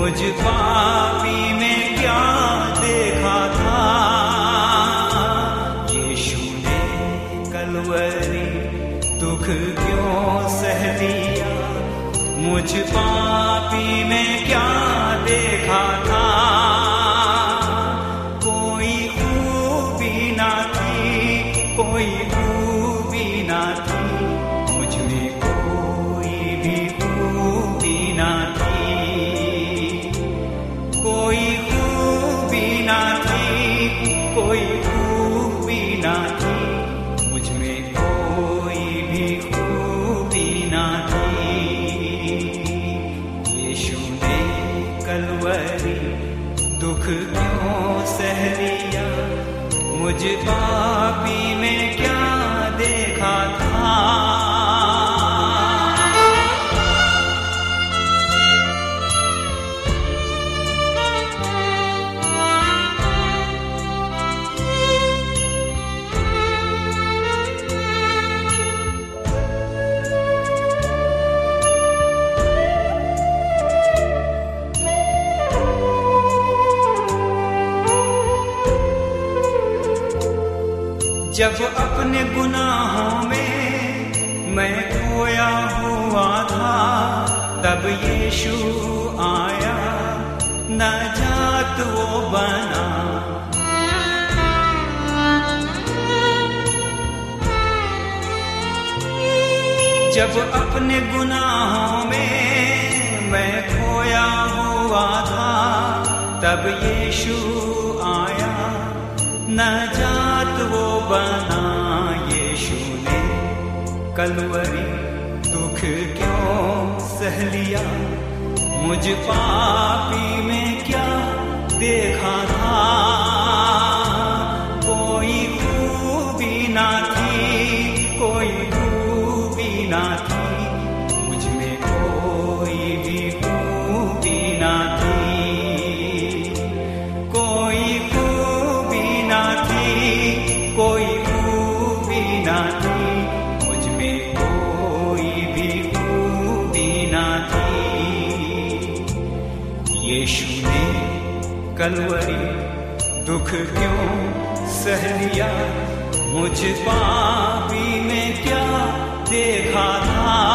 मुझ पापी में क्या देखा था? यीशु ने कलवरी दुख क्यों सह दिया? मुझ पापी में क्या देखा था? ना थी, कोई खूबी ना थी। मुझमें कोई भी खूबी ना थी। यीशु ने कलवरी दुख क्यों सह लिया? मुझ पापी जब अपने गुनाहों में मैं खोया हुआ था, तब यीशु आया। न जात वो बना। जब अपने गुनाहों में मैं खोया हुआ था, तब यीशु आया। नजात वो बना यीशु ने कलवरी दुख क्यों सह लिया? मुझ पापी में क्या देखा था? कलवरी दुख क्यों सह लिया? मुझ पापी में क्या देखा था?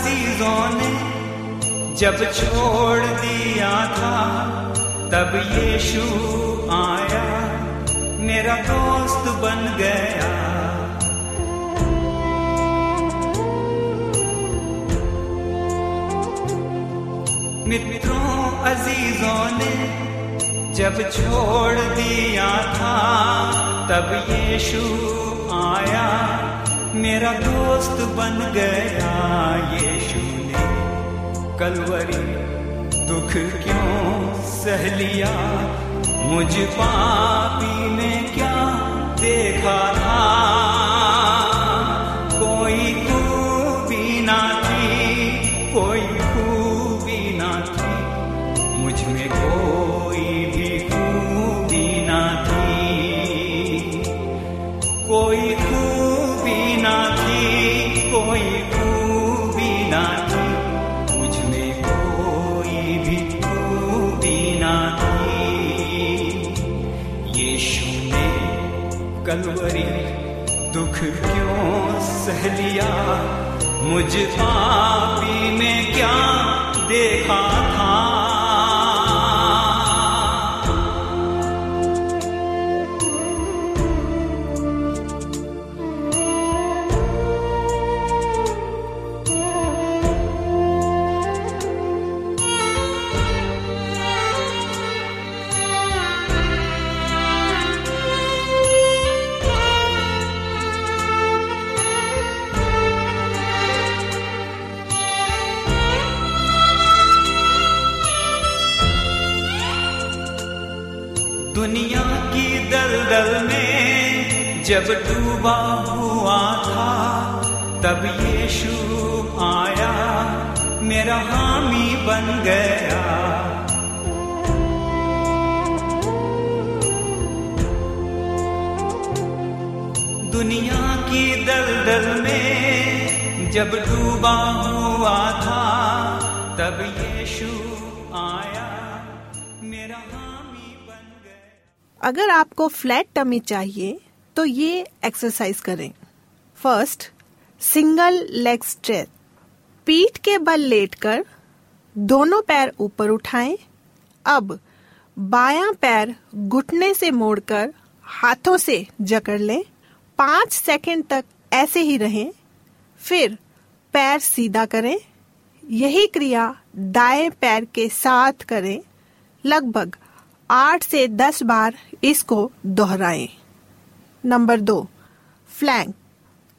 अजीजों ने जब छोड़ दिया था, तब यीशु आया, मेरा दोस्त बन गया। मित्रों, अजीजों ने जब छोड़ दिया था, तब यीशु आया। मेरा दोस्त बन गया यीशु ने। कलवरी, दुख क्यों सह लिया? मुझ पापी ने क्या देखा था? कोई खूबी ना थी, कोई खूबी ना थी। मुझमें कोई भी खूबी ना थी। कोई कलवरी दुख क्यों सह लिया? मुझ पापी में क्या देखा था? दुनिया की दलदल में जब डूबा हुआ था, तब यीशु आया, मेरा हामी बन गया। दुनिया की दलदल में जब डूबा हुआ था, तब यीशु अगर आपको फ्लैट टमी चाहिए तो ये एक्सरसाइज करें। फ़र्स्ट सिंगल लेग स्ट्रेच पीठ के बल लेटकर दोनों पैर ऊपर उठाएँ। अब बायां पैर घुटने से मोड़कर हाथों से जकड़ लें। पाँच सेकंड तक ऐसे ही रहें। फिर पैर सीधा करें। यही क्रिया दाएँ पैर के साथ करें। लगभग आठ से दस बार इसको दोहराएँ। नंबर दो, फ्लैंक।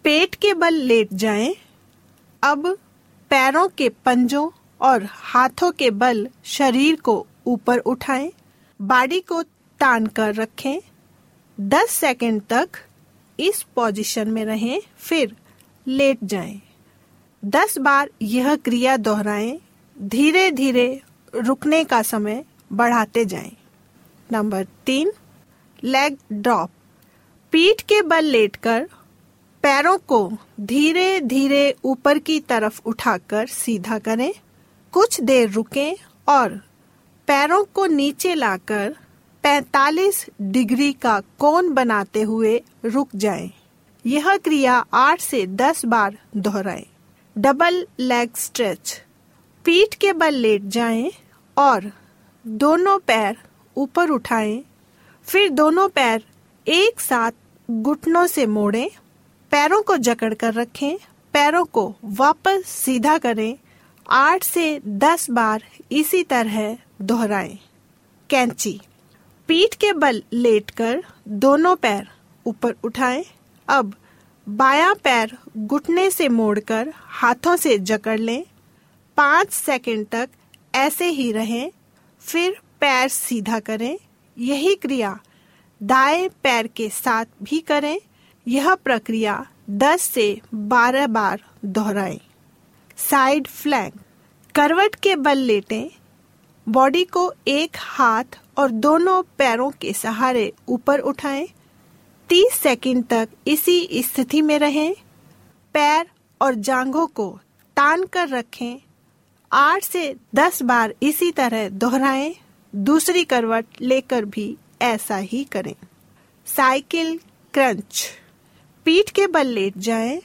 पेट के बल लेट जाएँ। अब पैरों के पंजों और हाथों के बल शरीर को ऊपर उठाएँ। बाडी को तान कर रखें। 10 सेकंड तक इस पोजीशन में रहें, फिर लेट जाएँ। 10 बार यह क्रिया दोहराएँ। धीरे धीरे रुकने का समय बढ़ाते जाएँ। नंबर तीन लेग ड्रॉप पीठ के बल लेटकर पैरों को धीरे धीरे ऊपर की तरफ़ उठाकर सीधा करें कुछ देर रुकें और पैरों को नीचे लाकर 45 डिग्री का कोण बनाते हुए रुक जाएँ। यह क्रिया 8 से 10 बार दोहराएँ। डबल लेग स्ट्रेच पीठ के बल लेट जाएँ और दोनों पैर ऊपर उठाएँ, फिर दोनों पैर एक साथ घुटनों से मोड़ें, पैरों को जकड़ कर रखें, पैरों को वापस सीधा करें, आठ से दस बार इसी तरह दोहराएँ। कैंची, पीठ के बल लेटकर दोनों पैर ऊपर उठाएँ। अब बायां पैर घुटने से मोड़कर हाथों से जकड़ लें। पाँच सेकंड तक ऐसे ही रहें, फिर पैर सीधा करें, यही क्रिया दाएँ पैर के साथ भी करें, यह प्रक्रिया 10 से 12 बार दोहराएँ। साइड फ्लैंक, करवट के बल लेटें, बॉडी को एक हाथ और दोनों पैरों के सहारे ऊपर उठाएँ 30 सेकंड तक इसी स्थिति में रहें, पैर और जांघों को तान कर रखें, आठ से दस बार इसी तरह दोहराएँ। दूसरी करवट लेकर भी ऐसा ही करें। Cycle crunch. पीठ के बल लेट जाएँ,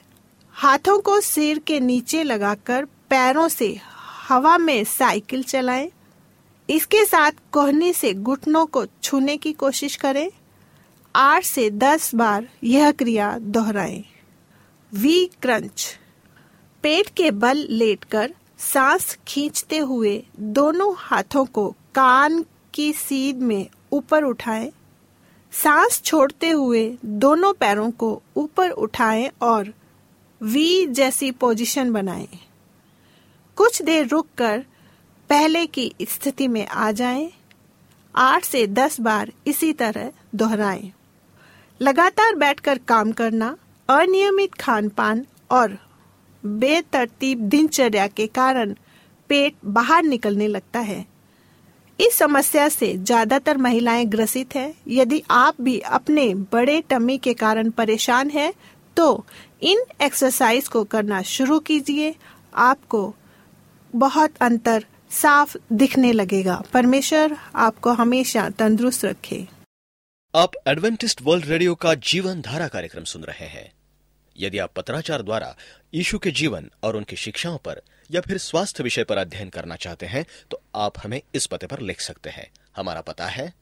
हाथों को सिर के नीचे लगाकर पैरों से हवा में साइकिल चलाएँ। इसके साथ कोहनी से घुटनों को छूने की कोशिश करें। आठ से दस बार यह क्रिया दोहराएँ। We crunch. पेट के बल लेटकर सांस खींचते हुए दोनों हाथों को कान की सीध में ऊपर उठाएँ। सांस छोड़ते हुए दोनों पैरों को ऊपर उठाएँ और वी जैसी पोजीशन बनाएँ। कुछ देर रुककर पहले की स्थिति में आ जाएँ। आठ से दस बार इसी तरह दोहराएँ। लगातार बैठकर काम करना, अनियमित खान पान और बेतरतीब दिनचर्या के कारण पेट बाहर निकलने लगता है इस समस्या से ज़्यादातर महिलाएँ ग्रसित हैं। यदि आप भी अपने बड़े टमी के कारण परेशान हैं, तो इन एक्सरसाइज को करना शुरू कीजिए। आपको बहुत अंतर साफ़ दिखने लगेगा। परमेश्वर आपको हमेशा तंदुरुस्त रखे। आप एडवेंटिस्ट वर्ल्ड रेडियो का जीवन धारा कार्यक्रम सुन रहे हैं। यदि आप पत्राचार द्वारा यीशु के जीवन और उनकी शिक्षाओं पर या फिर स्वास्थ्य विषय पर अध्ययन करना चाहते हैं तो आप हमें इस पते पर लिख सकते हैं। हमारा पता है।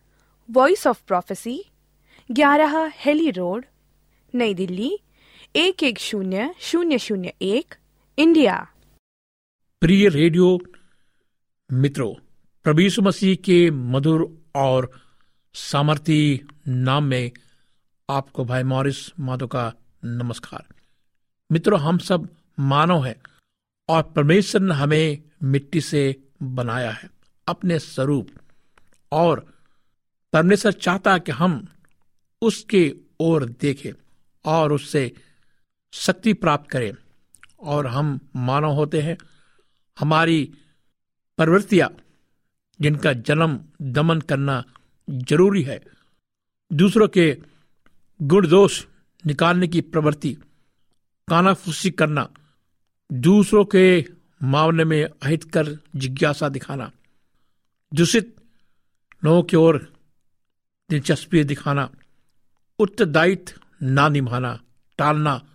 वॉइस ऑफ़ प्रोफेसी ग्यारह हेली रोड नई दिल्ली एक एक शून्य शून्य शून्य एक इंडिया। प्रिय रेडियो मित्रों प्रभु यीशु मसीह के मधुर और सामर्थी नाम में आपको भाई मॉरिस माधो का नमस्कार। मित्रों हम सब मानव हैं। और परमेश्वर ने हमें मिट्टी से बनाया है, अपने स्वरूप। और परमेश्वर चाहता कि हम उसके ओर देखें और उससे शक्ति प्राप्त करें। और हम मानव होते हैं। हमारी प्रवृत्तियाँ, जिनका जन्म दमन करना ज़रूरी है। दूसरों के गुण दोष निकालने की प्रवृत्ति, कानाफूसी करना दूसरों के मामले में अहित कर जिज्ञासा दिखाना, दूषित लोगों की ओर दिलचस्पी दिखाना, उत्तरदायित्व ना निभाना, टालना,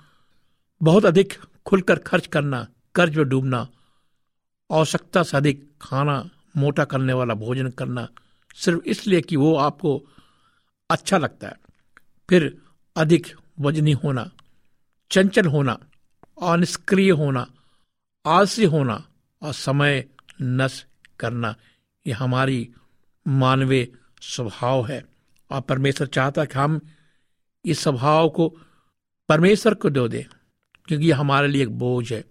बहुत अधिक खुलकर खर्च करना, कर्ज में डूबना, आवश्यकता से अधिक खाना मोटा करने वाला भोजन करना, सिर्फ़ इसलिए कि वो आपको अच्छा लगता है। फिर अधिक वजनी होना, चंचल होना अनिष्क्रिय होना आलसी होना और समय नष्ट करना, ये हमारी मानवीय स्वभाव है। और परमेश्वर चाहता है कि हम इस स्वभाव को परमेश्वर को दो दें, क्योंकि ये हमारे लिए एक बोझ है।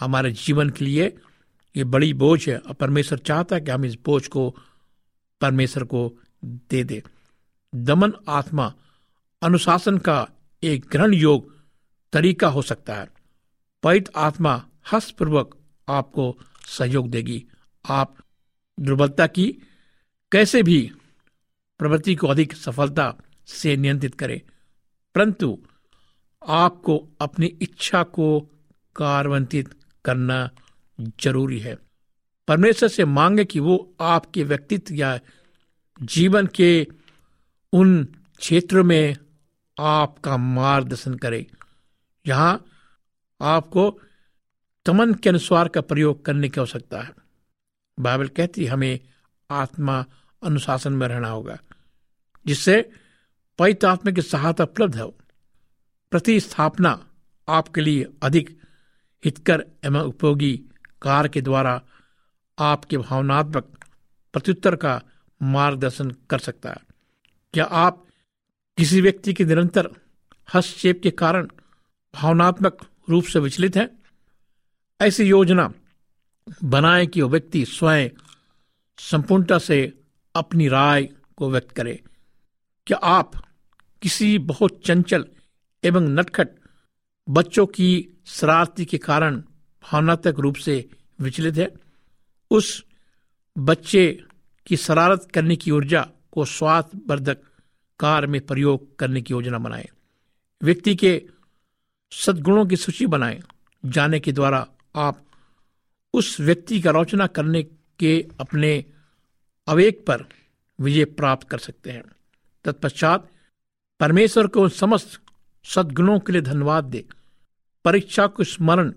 हमारे जीवन के लिए ये बड़ी बोझ है और परमेश्वर चाहता है कि हम इस बोझ को, परमेश्वर को दे दे। दमन आत्मा, अनुशासन का एक ग्रहण योग तरीका हो सकता है। पैत आत्मा हस्तपूर्वक आपको सहयोग देगी। आप दुर्बलता की कैसे भी प्रवृत्ति को अधिक सफलता से नियंत्रित करें, परंतु आपको अपनी इच्छा को कार्यान्वित करना ज़रूरी है। परमेश्वर से मांगे कि वो आपके व्यक्तित्व या जीवन के उन क्षेत्रों में आपका मार्गदर्शन करे। जहाँ आपको तमन के अनुसार का प्रयोग करने की आवश्यकता है। बाइबल कहती हमें आत्मा अनुशासन में रहना होगा, जिससे पवित्र आत्मा की सहायता उपलब्ध हो। प्रतिस्थापना आपके लिए अधिक हितकर एवं उपयोगी कार्य के द्वारा आपके भावनात्मक प्रत्युत्तर का मार्गदर्शन कर सकता है। क्या आप किसी व्यक्ति के निरंतर हस्तक्षेप के कारण भावनात्मक रूप से विचलित है। ऐसी योजना बनाए कि वो व्यक्ति स्वयं संपूर्णता से अपनी राय को व्यक्त करे। क्या आप किसी बहुत चंचल एवं नटखट बच्चों की शरारती के कारण भावनात्मक रूप से विचलित है? उस बच्चे की शरारत करने की ऊर्जा को स्वास्थ्यवर्धक कार्य में प्रयोग करने की योजना बनाए। व्यक्ति के सद्गुणों की सूची बनाएँ, जाने के द्वारा आप उस व्यक्ति का रोचना करने के अपने अवेक पर विजय प्राप्त कर सकते हैं। तत्पश्चात परमेश्वर को समस्त सद्गुणों के लिए धन्यवाद दे। परीक्षा को स्मरण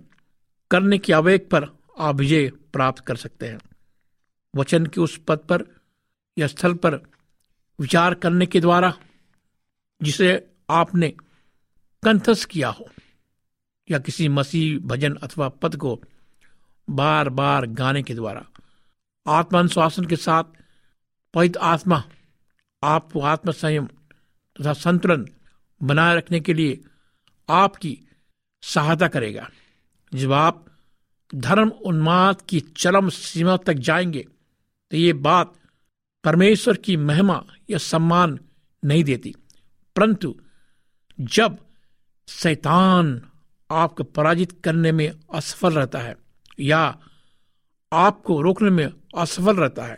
करने के आवेग पर आप विजय प्राप्त कर सकते हैं। वचन के उस पद पर या स्थल पर विचार करने के द्वारा जिसे आपने कंठस्थ किया हो। या किसी मसीह, भजन अथवा पद को बार बार गाने के द्वारा। आत्मानुशासन के साथ पवित्र आत्मा, आपको आत्म संयम तथा संतुलन बनाए रखने के लिए आपकी सहायता करेगा। जब आप धर्म उन्माद की चरम सीमा तक जाएँगे तो ये बात परमेश्वर की महिमा या सम्मान नहीं देती। परंतु जब शैतान आपको पराजित करने में असफल रहता है या आपको रोकने में असफल रहता है,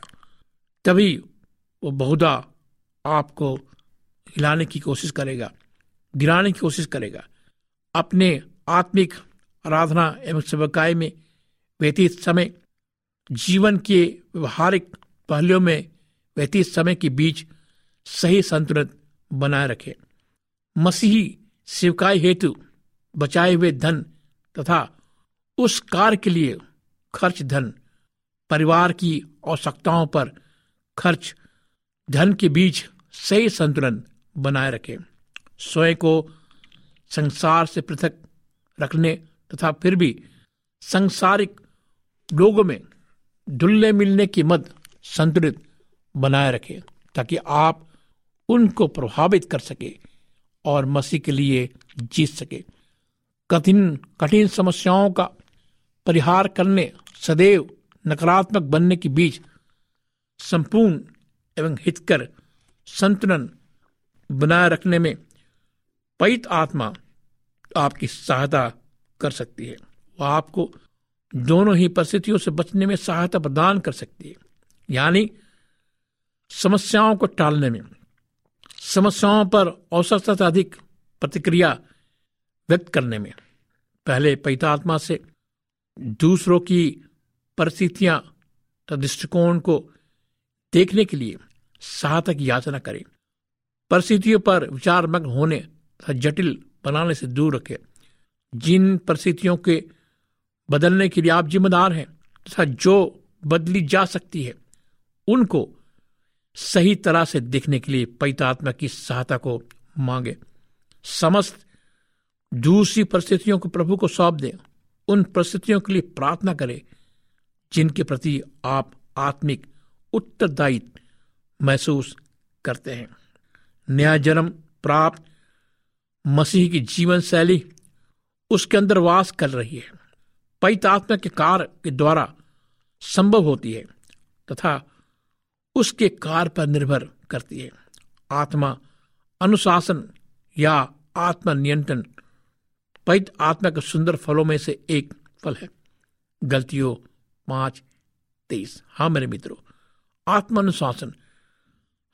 तभी वो बहुधा आपको हिलाने की कोशिश करेगा, गिराने की कोशिश करेगा। अपने आत्मिक आराधना एवं सेवकाई में व्यतीत समय, जीवन के व्यवहारिक पहलुओं में व्यतीत समय के बीच सही संतुलन बनाए रखे। मसीही सेवकाई हेतु बचाए हुए धन तथा उस कार्य के लिए खर्च धन। परिवार की आवश्यकताओं पर खर्च धन के बीच सही संतुलन बनाए रखे। स्वयं को संसार से पृथक रखने तथा फिर भी संसारिक लोगों में दुल्ले मिलने की मद संतुलित बनाए रखे ताकि आप उनको प्रभावित कर सके और मसीह के लिए जीत सके। कठिन कठिन समस्याओं का परिहार करने, सदैव नकारात्मक बनने के बीच संपूर्ण एवं हितकर संतुलन बनाए रखने में पैत आत्मा आपकी सहायता कर सकती है। वह आपको दोनों ही परिस्थितियों से बचने में सहायता प्रदान कर सकती है। यानी समस्याओं को टालने में। समस्याओं पर औसत से अधिक प्रतिक्रिया व्यक्त करने में। पहले पैता आत्मा से दूसरों की परिस्थितियाँ दृष्टिकोण को देखने के लिए सहायता की याचना करें। परिस्थितियों पर विचारमग्न होने तथा जटिल बनाने से दूर रखें। जिन परिस्थितियों के बदलने के लिए आप जिम्मेदार हैं तथा जो बदली जा सकती है, उनको सही तरह से देखने के लिए पैतात्मा की सहायता को मांगे। समस्त दूसरी परिस्थितियों को प्रभु को सौंप दें। उन परिस्थितियों के लिए प्रार्थना करें, जिनके प्रति आप आत्मिक उत्तरदायित्व महसूस करते हैं। नया जन्म प्राप्त मसीह की जीवन शैली उसके अंदर वास कर रही है। पैत आत्मा के कार्य के द्वारा संभव होती है तथा उसके कार्य पर निर्भर करती है। आत्मा अनुशासन या आत्मा पैत आत्मा के सुंदर फलों में से एक फल है। गलतियों, पाँच, तेईस। हाँ मेरे मित्रों, आत्मानुशासन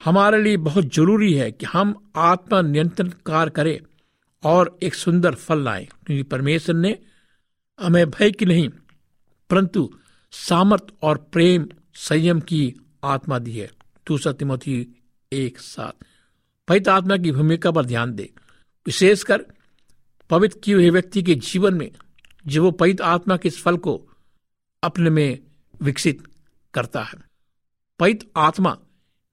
हमारे लिए बहुत ज़रूरी है कि हम आत्मा नियंत्रण कार्य करें और एक सुंदर फल लाएँ। क्योंकि परमेश्वर ने हमें भय की नहीं, परंतु सामर्थ और प्रेम संयम की आत्मा दी है। दूसरा तिमोथी एक साथ पवित्र आत्मा की भूमिका पर ध्यान दे। विशेषकर पवित्र किए हुए व्यक्ति के जीवन में जब वो पवित्र आत्मा के इस फल को अपने में विकसित करता है। पवित्र आत्मा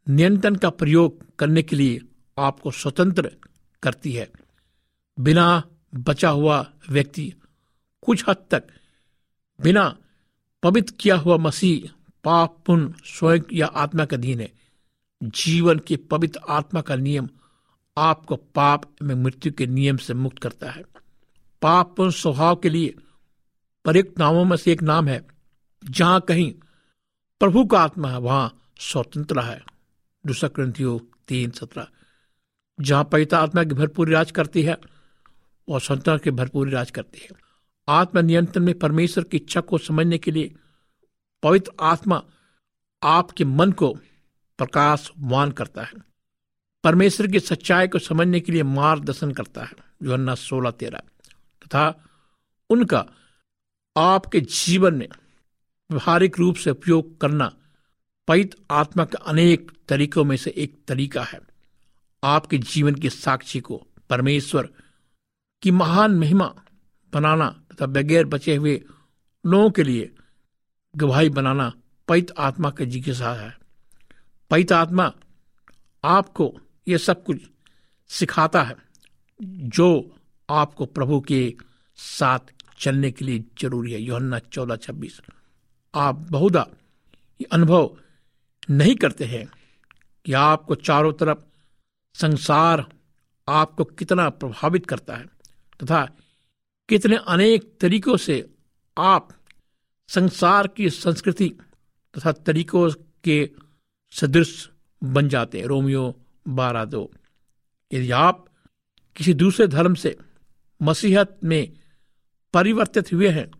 नियंत्रण का प्रयोग करने के लिए आपको स्वतंत्र करती है। बिना बचा हुआ व्यक्ति कुछ हद तक, बिना पवित्र किया हुआ मसीह पाप पुण्य स्वयं या आत्मा का अधीन है। जीवन के पवित्र आत्मा का नियम आपको पाप में मृत्यु के नियम से मुक्त करता है। पाप पुण्य स्वभाव के लिए प्रयुक्त नामों में से एक नाम है, जहाँ कहीं प्रभु का आत्मा है, वहाँ स्वतंत्र है। दूसरा ग्रंथियो तीन सत्रह, जहाँ पवित्र आत्मा की भरपूर राज करती है, और स्वतंत्रता की भरपूर राज करती है। आत्म नियंत्रण में परमेश्वर की इच्छा को समझने के लिए पवित्र आत्मा आपके मन को प्रकाशवान करता है। परमेश्वर की सच्चाई को समझने के लिए मार्गदर्शन करता है योन्ना सोलह तेरह। तथा उनका आपके जीवन में व्यवहारिक रूप से उपयोग करना पवित्र आत्मा के अनेक तरीकों में से एक तरीका है। आपके जीवन के साक्षी को परमेश्वर की महान महिमा बनाना तथा बगैर बचे हुए लोगों के लिए गवाही बनाना पैत आत्मा के जिज्ञासा है। पैत आत्मा आपको ये सब कुछ सिखाता है, जो आपको प्रभु के साथ चलने के लिए ज़रूरी है। योहन्ना चौदह छब्बीस। आप बहुधा ये अनुभव नहीं करते हैं कि आपको चारों तरफ़ संसार आपको कितना प्रभावित करता है, तथा कितने अनेक तरीकों से आप संसार की संस्कृति तथा तरीकों के सदृश बन जाते हैं। रोमियो बारह दो। यदि आप किसी दूसरे धर्म से मसीहत में परिवर्तित हुए हैं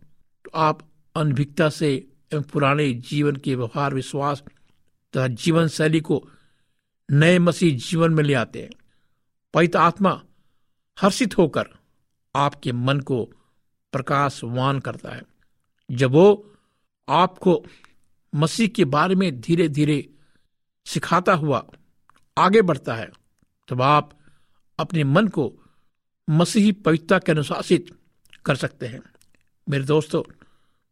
तो आप अनभिकता से एवं पुराने जीवन के व्यवहार, विश्वास तथा जीवन शैली को नए मसीह जीवन में ले आते हैं। पवित्र आत्मा हर्षित होकर आपके मन को प्रकाशवान करता है। जब वो आपको मसीह के बारे में धीरे धीरे सिखाता हुआ आगे बढ़ता है, तब आप अपने मन को मसीही पवित्रता के अनुशासित कर सकते हैं। मेरे दोस्तों,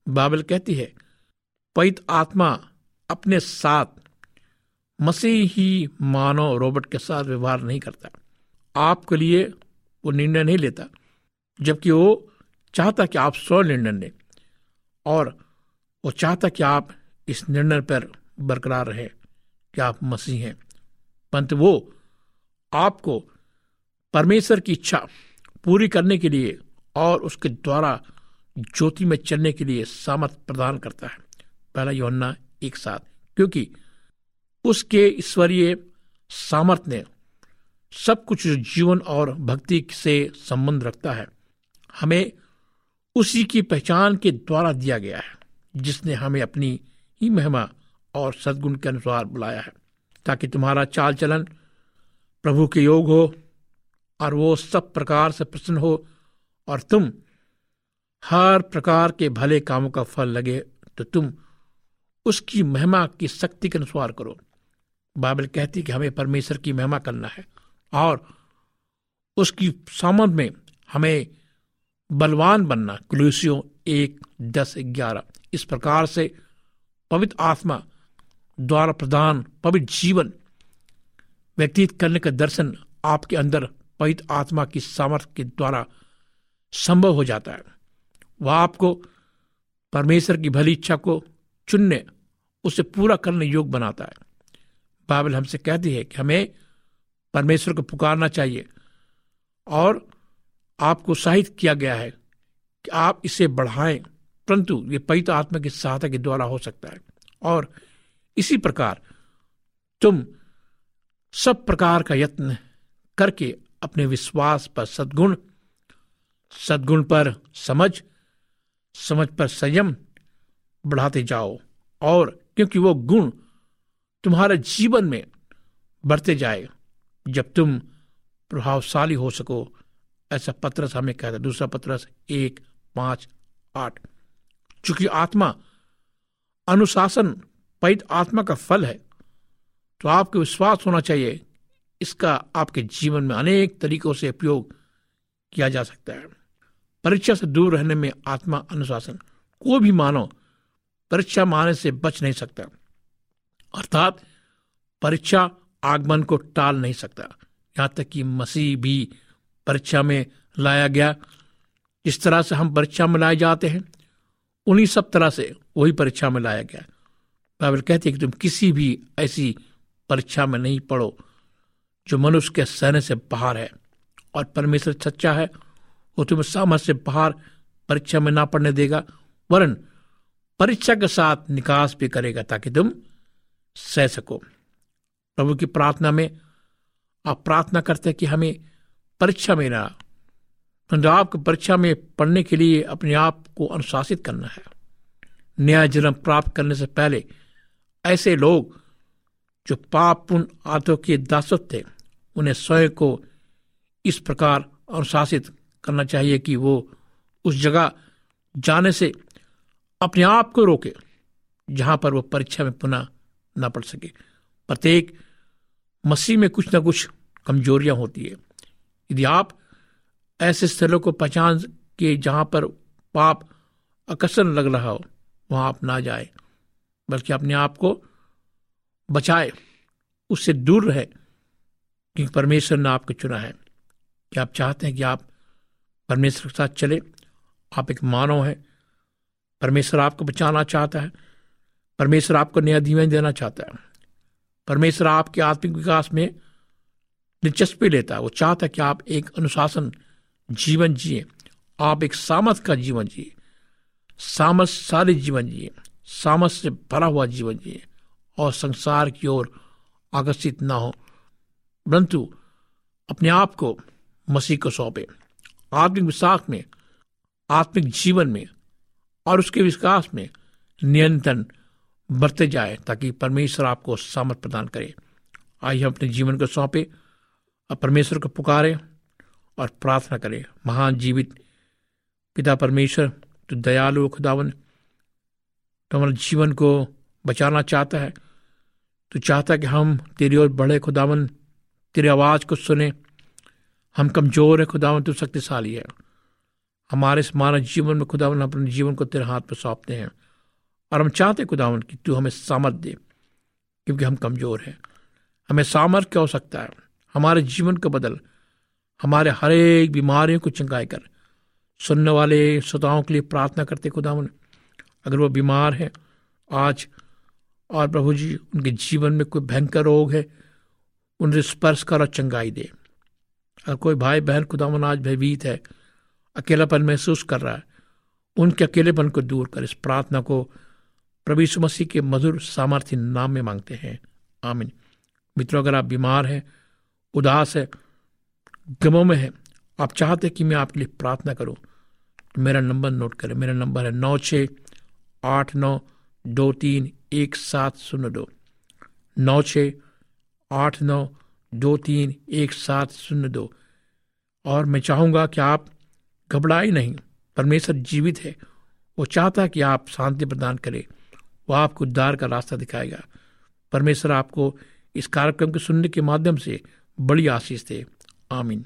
बाइबल कहती है, पवित्र आत्मा अपने साथ मसीही मानव रोबोट के साथ व्यवहार नहीं करता। आपके लिए वो निर्णय नहीं लेता, जबकि वो चाहता कि आप स्व निर्णय लें और वो चाहता कि आप इस निर्णय पर बरकरार रहे कि आप मसीह हैं। परंतु वो आपको परमेश्वर की इच्छा पूरी करने के लिए और उसके द्वारा ज्योति में चलने के लिए सामर्थ प्रदान करता है। पहला योन्ना एक साथ क्योंकि उसके ईश्वरीय सामर्थ ने सब कुछ जीवन और भक्ति से संबंध रखता है। हमें उसी की पहचान के द्वारा दिया गया है, जिसने हमें अपनी ही महिमा और सदगुण के अनुसार बुलाया है। ताकि तुम्हारा चाल चलन, प्रभु के योग हो, और वो सब प्रकार से प्रसन्न हो, और तुम हर प्रकार के भले कामों का फल लगे तो तुम उसकी महिमा की शक्ति के अनुसार करो। बाइबल कहती कि हमें परमेश्वर की महिमा करना है, और उसकी सामंत में हमें बलवान बनना, कुलूसियों एक दस ग्यारह। इस प्रकार से पवित्र आत्मा द्वारा प्रदान पवित्र जीवन व्यतीत करने का दर्शन आपके अंदर पवित्र आत्मा की सामर्थ्य के द्वारा संभव हो जाता है। वह आपको परमेश्वर की भली इच्छा को चुनने, उसे पूरा करने योग्य बनाता है। बाइबल हमसे कहती है कि हमें परमेश्वर को पुकारना चाहिए और आपको साहित किया गया है कि आप इसे बढ़ाएँ, परंतु ये पवित्र आत्मा की सहायता के द्वारा हो सकता है। और इसी प्रकार तुम सब प्रकार का यत्न करके अपने विश्वास पर सद्गुण सद्गुण पर समझ समझ पर संयम बढ़ाते जाओ और क्योंकि वो गुण तुम्हारे जीवन में बढ़ते जाए। जब तुम प्रभावशाली हो सको, ऐसा पत्रस हमें कहता है। दूसरा पत्रस एक, पाँच, आठ। चूँकि आत्मा अनुशासन पैत आत्मा का फल है तो आपको विश्वास होना चाहिए। इसका आपके जीवन में अनेक तरीकों से उपयोग किया जा सकता है। परीक्षा से दूर रहने में आत्मा अनुशासन कोई भी मानव परीक्षा माने से बच नहीं सकता। अर्थात, परीक्षा आगमन को टाल नहीं सकता। यहाँ तक कि मसीह भी परीक्षा में लाया गया। जिस तरह से हम परीक्षा में लाए जाते हैं, उन्हीं सब तरह से वही परीक्षा में लाया गया। बाइबल कहती है कि तुम किसी भी ऐसी परीक्षा में नहीं पढ़ो जो मनुष्य के सहने से बाहर है और परमेश्वर सच्चा है, वो तुम्हें सामर्थ से बाहर परीक्षा में ना पढ़ने देगा, वरन परीक्षा के साथ निकास भी करेगा ताकि तुम सह सको। प्रभु की प्रार्थना में आप प्रार्थना करते हैं कि हमें परीक्षा में ना, परंतु आपको परीक्षा में पढ़ने के लिए अपने आप को अनुशासित करना है। नया जन्म प्राप्त करने से पहले ऐसे लोग जो पाप पापपूर्ण आत्मा के दासत थे, उन्हें स्वयं को इस प्रकार अनुशासित करना चाहिए कि वो उस जगह जाने से अपने आप को रोके, जहाँ पर वो परीक्षा में पुनः न पढ़ सके। प्रत्येक मसीह में कुछ ना कुछ कमजोरियाँ होती है। यदि आप ऐसे स्थलों को पहचान के जहाँ पर पाप आकर्षण लग रहा हो, वहाँ आप ना जाए। बल्कि अपने आप को बचाए, उससे दूर रहे क्योंकि परमेश्वर ने आपको चुना है। कि आप चाहते हैं कि आप परमेश्वर के साथ चले? आप एक मानव है। परमेश्वर आपको बचाना चाहता है। परमेश्वर आपको नया जीवन देना चाहता है। परमेश्वर आपके आत्मिक विकास में दिलचस्पी लेता है। वो चाहता है कि आप एक अनुशासन जीवन जिए। आप एक सामर्थ का जीवन जिए। सामर्थशाली जीवन जिए। सामर्थ से भरा हुआ जीवन जिए और संसार की ओर आकर्षित ना हो। परंतु अपने आप को मसीह को सौंपे। आत्मिक विश्वास में, आत्मिक जीवन में और उसके विकास में नियंत्रण बढ़ते जाए ताकि परमेश्वर आपको सामर्थ प्रदान करे। आइए हम अपने जीवन को सौंपे और परमेश्वर को पुकारे और प्रार्थना करें। महान जीवित पिता परमेश्वर तो दयालु खुदावन तो हमारे जीवन को बचाना चाहता है। तो चाहता है कि हम तेरी ओर बढ़े, खुदावन, तेरी आवाज़ को सुने। हम कमज़ोर है, खुदावन, तू शक्तिशाली है। हमारे इस मानव जीवन में खुदावन अपने जीवन को तेरे हाथ पर सौंपते हैं। और हम चाहते खुदावन, कि तू हमें सामर्थ दे, क्योंकि हम कमज़ोर हैं। हमें सामर्थ क्या हो सकता है? हमारे जीवन को बदल, हमारे हर एक बीमारियों को चंगाई कर। सुनने वाले श्रोताओं के लिए प्रार्थना करते खुदावन। अगर वो बीमार हैं, आज और प्रभु जी, उनके जीवन में कोई भयंकर रोग है उन्हें स्पर्श कर और चंगाई दे। अगर कोई भाई बहन खुदावन आज भयभीत है, अकेलापन महसूस कर रहा है, उनके अकेलेपन को दूर कर, इस प्रार्थना को प्रभु मसीह के मधुर सामर्थ्य नाम में मांगते हैं। आमिन। मित्रों, अगर आप बीमार हैं, उदास है, गमों में है, आप चाहते कि मैं आपके लिए प्रार्थना करूँ तो मेरा नंबर नोट करें। मेरा नंबर है नौ छ आठ नौ दो तीन एक सात शून्य दो। नौ छ आठ नौ दो तीन एक सात शून्य दो। और मैं चाहूँगा कि आप घबराए नहीं, परमेश्वर जीवित है, वो चाहता है कि आप शांति प्रदान करें, वो आपको उद्धार का रास्ता दिखाएगा। परमेश्वर आपको इस कार्यक्रम के सुनने के माध्यम से बड़ी आशीष दे। आमीन।